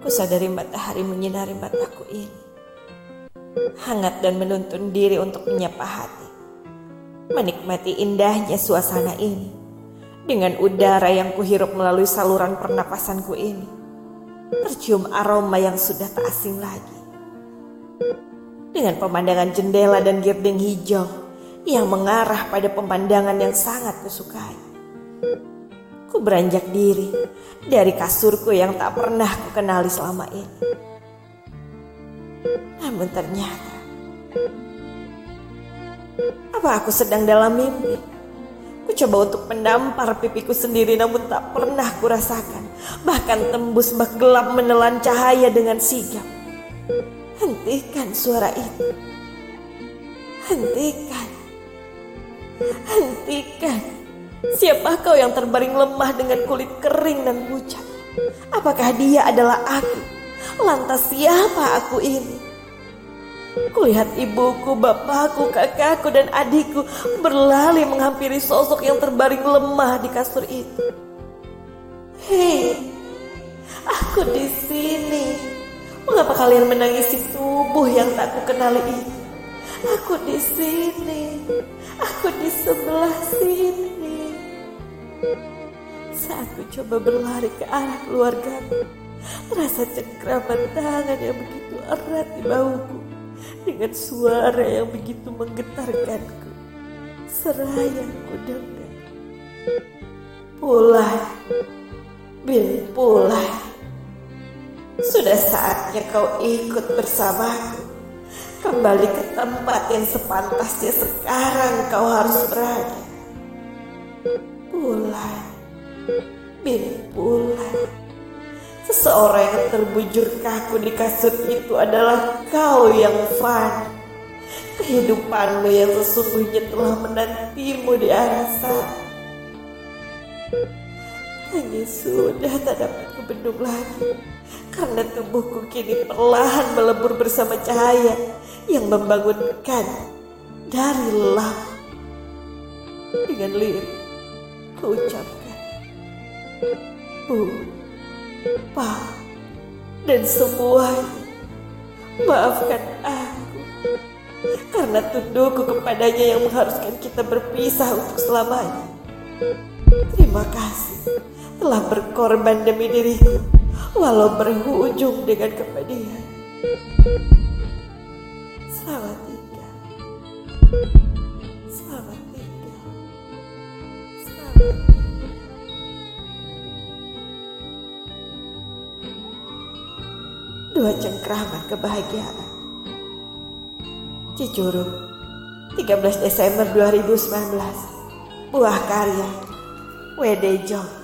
Kusadari matahari menyinari mataku ini. Hangat dan menuntun diri untuk menyapa hati. Menikmati indahnya suasana ini. Dengan udara yang kuhirup melalui saluran pernapasanku ini. Tercium aroma yang sudah tak asing lagi. Dengan pemandangan jendela dan girding hijau yang mengarah pada pemandangan yang sangat kusukai. Ku beranjak diri dari kasurku yang tak pernah kukenali selama ini. Namun ternyata, apa aku sedang dalam mimpi? Ku coba untuk menampar pipiku sendiri namun tak pernah kurasakan. Bahkan tembus bak gelap menelan cahaya dengan sigap. Hentikan suara itu. Hentikan. Hentikan. Siapa kau yang terbaring lemah dengan kulit kering dan pucat? Apakah dia adalah aku? Lantas siapa aku ini? Kulihat ibuku, bapakku, kakakku, dan adikku berlari menghampiri sosok yang terbaring lemah di kasur itu. Hei, aku di sini. Mengapa kalian menangisi tubuh yang tak kukenali ini? Aku di sini. Aku di sebelah sini. Saat ku coba berlari ke arah keluarga, rasa cengkraman tangan yang begitu erat di bahuku dengan suara yang begitu menggetarkanku. Seraya ku dengar. Pulang, Bil pulang. Sudah saatnya kau ikut bersamaku. Kembali ke tempat yang sepantasnya sekarang kau harus berada. Pulang. Bin pulang. Seseorang yang terbujur kaku di kasur itu adalah kau yang fan. Kehidupanmu yang sesungguhnya telah menantimu di arah sana. Hanya sudah tak dapat kubendung lagi karena tubuhku kini perlahan melebur bersama cahaya yang membangunkan dari lelah. Dengan lirik, ku ucapkan, Bu, Pa, dan semuanya, maafkan aku. Karena tundukku kepadanya yang mengharuskan kita berpisah untuk selamanya. Terima kasih telah berkorban demi diriku walau berujung dengan kepedihan. Selamat tinggal. Dua cengkraman kebahagiaan. Cicurug, 13 Desember 2019. Buah karya WD Jong.